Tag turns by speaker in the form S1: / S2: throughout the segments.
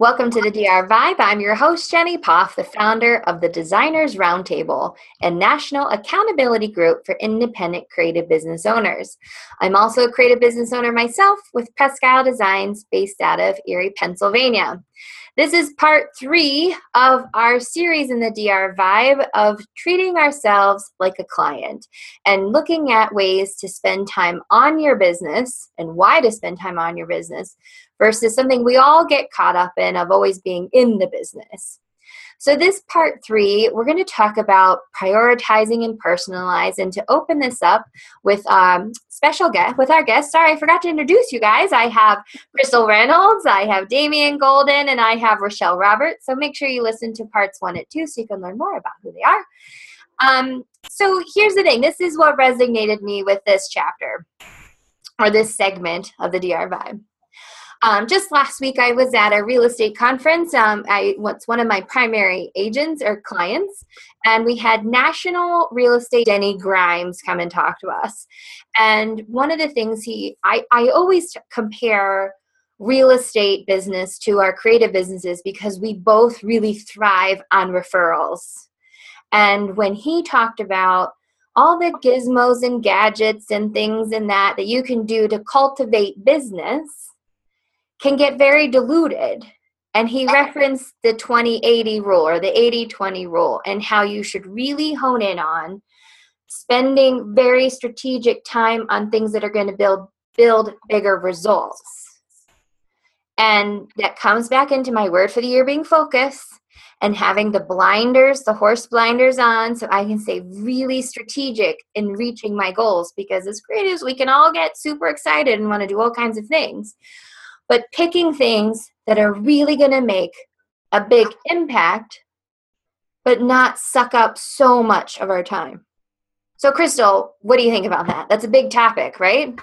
S1: Welcome to the DR Vibe. I'm your host, Jenny Poff, the founder of the Designers Roundtable and National Accountability Group for Independent Creative Business Owners. I'm also a creative business owner myself with Presque Designs based out of Erie, Pennsylvania. This is part three of our series in the DR Vibe of treating ourselves like a client and looking at ways to spend time on your business and why to spend time on your business versus something we all get caught up in of always being in the business. So, this part three, we're going to talk about prioritizing and personalize. And to open this up with um, special guest, with our guest, sorry, I forgot to introduce you guys. I have Crystal Reynolds, I have Damian Golden, and I have Rochelle Roberts. So, make sure you listen to parts one and two so you can learn more about who they are. Um, so, here's the thing this is what resonated me with this chapter or this segment of the DR Vibe. Um, just last week, I was at a real estate conference. Um, I was one of my primary agents or clients, and we had national real estate Denny Grimes come and talk to us. And one of the things he, I, I always compare real estate business to our creative businesses because we both really thrive on referrals. And when he talked about all the gizmos and gadgets and things and that that you can do to cultivate business can get very diluted. And he referenced the 2080 rule or the 80 20 rule and how you should really hone in on spending very strategic time on things that are going to build build bigger results. And that comes back into my word for the year being focus and having the blinders, the horse blinders on, so I can stay really strategic in reaching my goals. Because as creatives, we can all get super excited and want to do all kinds of things but picking things that are really going to make a big impact, but not suck up so much of our time. So, Crystal, what do you think about that? That's a big topic, right?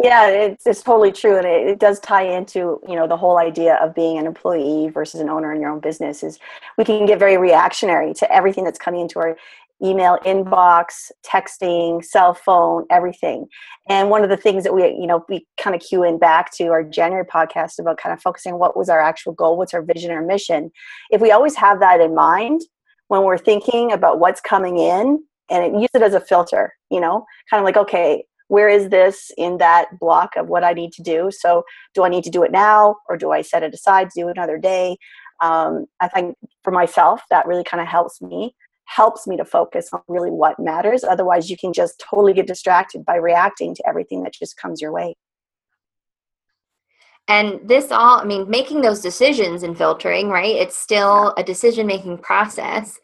S2: Yeah, it's, it's totally true, and it, it, does tie into you know the whole idea of being an employee versus an owner in your own business. Is we can get very reactionary to everything that's coming into our email inbox, texting, cell phone, everything. And one of the things that we, you know, we kind of cue in back to our January podcast about kind of focusing what was our actual goal, what's our vision or mission. If we always have that in mind when we're thinking about what's coming in and use it as a filter, you know, kind of like, okay, where is this in that block of what I need to do? So, do I need to do it now or do I set it aside to do another day? Um, I think for myself, that really kind of helps me helps me to focus on really what matters. Otherwise, you can just totally get distracted by reacting to everything that just comes your way.
S1: And this all, I mean, making those decisions and filtering, right? It's still a decision making process.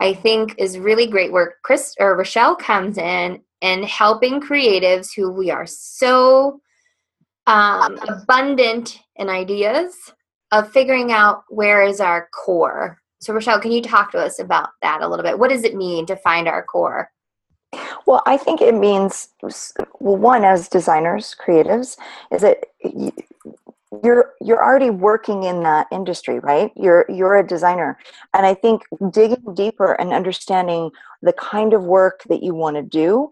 S1: I think is really great where Chris or Rochelle comes in and helping creatives who we are so um, abundant in ideas of figuring out where is our core so, Rochelle, can you talk to us about that a little bit? What does it mean to find our core?
S3: Well, I think it means, well, one, as designers, creatives, is that you're you're already working in that industry, right? You're you're a designer, and I think digging deeper and understanding the kind of work that you want to do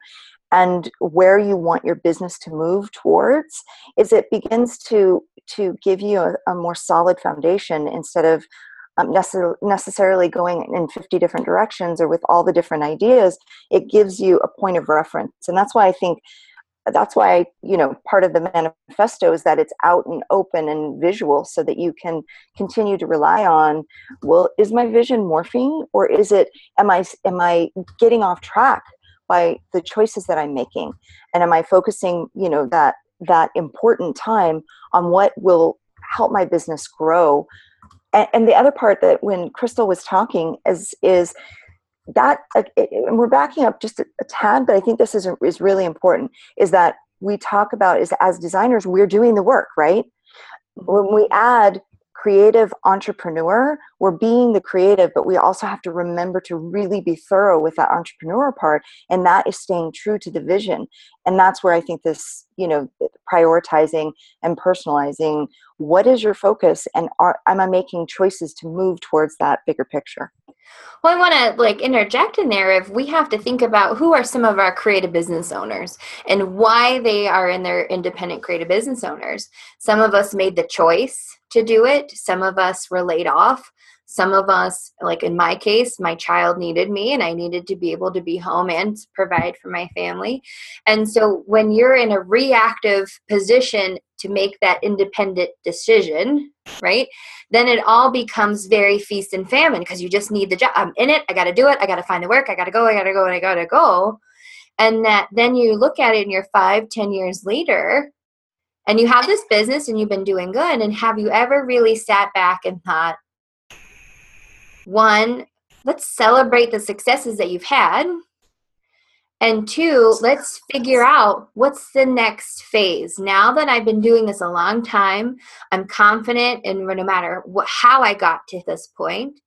S3: and where you want your business to move towards is it begins to to give you a, a more solid foundation instead of um, necess- necessarily going in 50 different directions or with all the different ideas it gives you a point of reference. And that's why i think that's why you know part of the manifesto is that it's out and open and visual so that you can continue to rely on well is my vision morphing or is it am i am i getting off track by the choices that i'm making? And am i focusing you know that that important time on what will help my business grow and, and the other part that when crystal was talking is is that uh, and we're backing up just a, a tad but i think this is, is really important is that we talk about is as designers we're doing the work right? When we add creative entrepreneur we're being the creative but we also have to remember to really be thorough with that entrepreneur part and that is staying true to the vision and that's where i think this you know prioritizing and personalizing what is your focus and are am i making choices to move towards that bigger picture
S1: well, I want to like interject in there if we have to think about who are some of our creative business owners and why they are in their independent creative business owners. Some of us made the choice to do it. Some of us were laid off. Some of us, like in my case, my child needed me and I needed to be able to be home and provide for my family. And so when you're in a reactive position to make that independent decision, right, then it all becomes very feast and famine because you just need the job. I'm in it. I got to do it. I got to find the work. I got to go. I got to go. And I got to go. And that then you look at it and you're five, ten years later, and you have this business and you've been doing good. And have you ever really sat back and thought, one, let's celebrate the successes that you've had. And two, let's figure out what's the next phase. Now that I've been doing this a long time, I'm confident in no matter what, how I got to this point,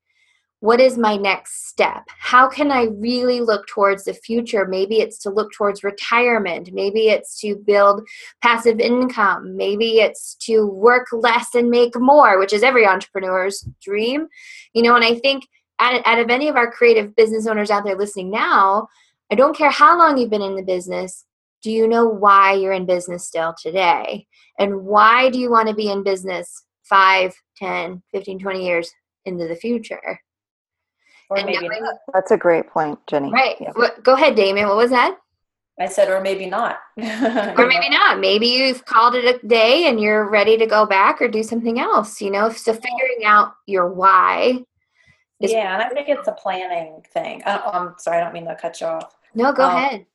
S1: what is my next step? How can I really look towards the future? Maybe it's to look towards retirement. Maybe it's to build passive income. Maybe it's to work less and make more, which is every entrepreneur's dream. You know, and I think out, out of any of our creative business owners out there listening now, I don't care how long you've been in the business, do you know why you're in business still today? And why do you want to be in business 5, 10, 15, 20 years into the future?
S2: Or and maybe not.
S3: That's a great point, Jenny.
S1: Right. Yeah. Go ahead, Damien. What was that?
S2: I said, or maybe not.
S1: or maybe not. Maybe you've called it a day and you're ready to go back or do something else, you know? So figuring out your why.
S2: yeah, and I think it's a planning thing. I, am um, sorry, I don't mean to cut you off.
S1: No, go um, ahead.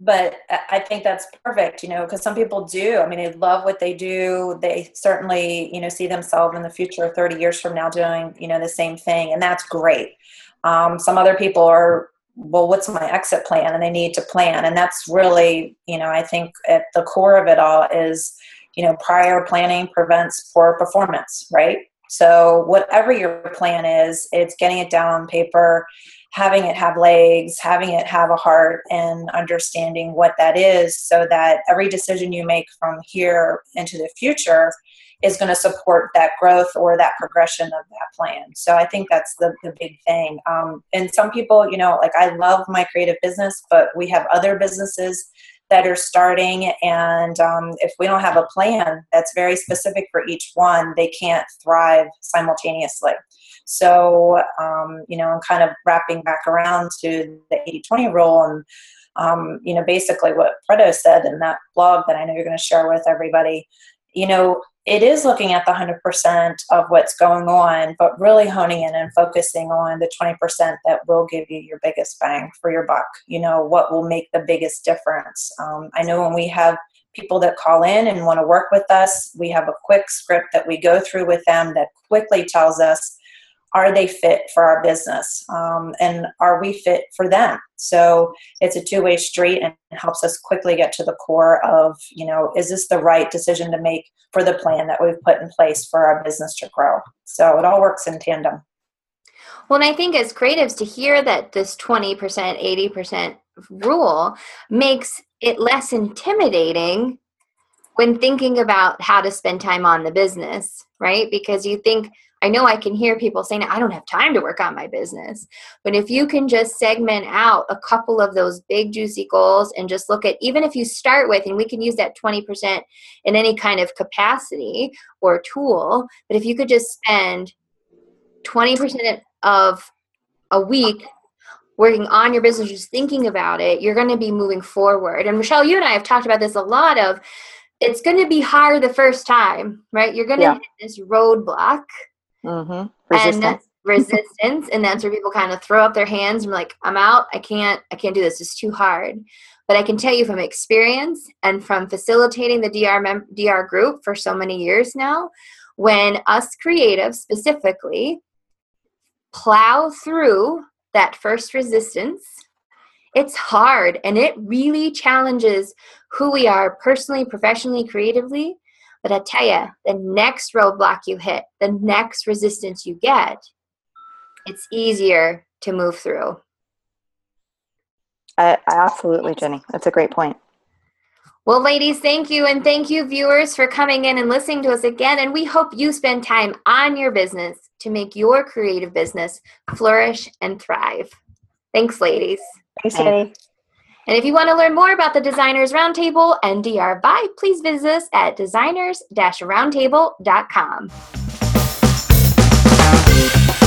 S2: But I think that's perfect, you know, because some people do. I mean, they love what they do. They certainly, you know, see themselves in the future, 30 years from now, doing, you know, the same thing. And that's great. Um, some other people are, well, what's my exit plan? And they need to plan. And that's really, you know, I think at the core of it all is, you know, prior planning prevents poor performance, right? So, whatever your plan is, it's getting it down on paper, having it have legs, having it have a heart, and understanding what that is so that every decision you make from here into the future is going to support that growth or that progression of that plan. So I think that's the, the big thing. Um, and some people, you know, like I love my creative business, but we have other businesses that are starting. And um, if we don't have a plan that's very specific for each one, they can't thrive simultaneously. So, um, you know, I'm kind of wrapping back around to the 80 20 rule and um, you know, basically what Pareto said in that blog that I know you're going to share with everybody, you know, it is looking at the 100% of what's going on, but really honing in and focusing on the 20% that will give you your biggest bang for your buck. You know, what will make the biggest difference. Um, I know when we have people that call in and want to work with us, we have a quick script that we go through with them that quickly tells us are they fit for our business? Um, and are we fit for them? So it's a two-way street and helps us quickly get to the core of you know is this the right decision to make for the plan that we've put in place for our business to grow? So it all works in tandem.
S1: Well and i think as creatives to hear that this 20% 80% rule makes it less intimidating when thinking about how to spend time on the business right? Because you think I know I can hear people saying, I don't have time to work on my business. But if you can just segment out a couple of those big, juicy goals and just look at, even if you start with, and we can use that 20% in any kind of capacity or tool, but if you could just spend 20% of a week working on your business, just thinking about it, you're going to be moving forward. And Michelle, you and I have talked about this a lot of it's going to be hard the first time, right? You're going to yeah. hit this roadblock
S3: Mm-hmm.
S1: Resistance. And resistance, and that's where people kind of throw up their hands and like, "I'm out. I can't. I can't do this. It's too hard." But I can tell you from experience and from facilitating the DR mem- DR group for so many years now, when us creatives specifically plow through that first resistance, it's hard and it really challenges who we are personally, professionally, creatively. But I tell you, the next roadblock you hit, the next resistance you get, it's easier to move through.
S3: I, I absolutely, Jenny. That's a great point.
S1: Well, ladies, thank you. And thank you, viewers, for coming in and listening to us again. And we hope you spend time on your business to make your creative business flourish and thrive. Thanks, ladies.
S2: Thanks, Jenny.
S1: And if you want to learn more about the Designers Roundtable and DR Vibe, please visit us at designers-roundtable.com.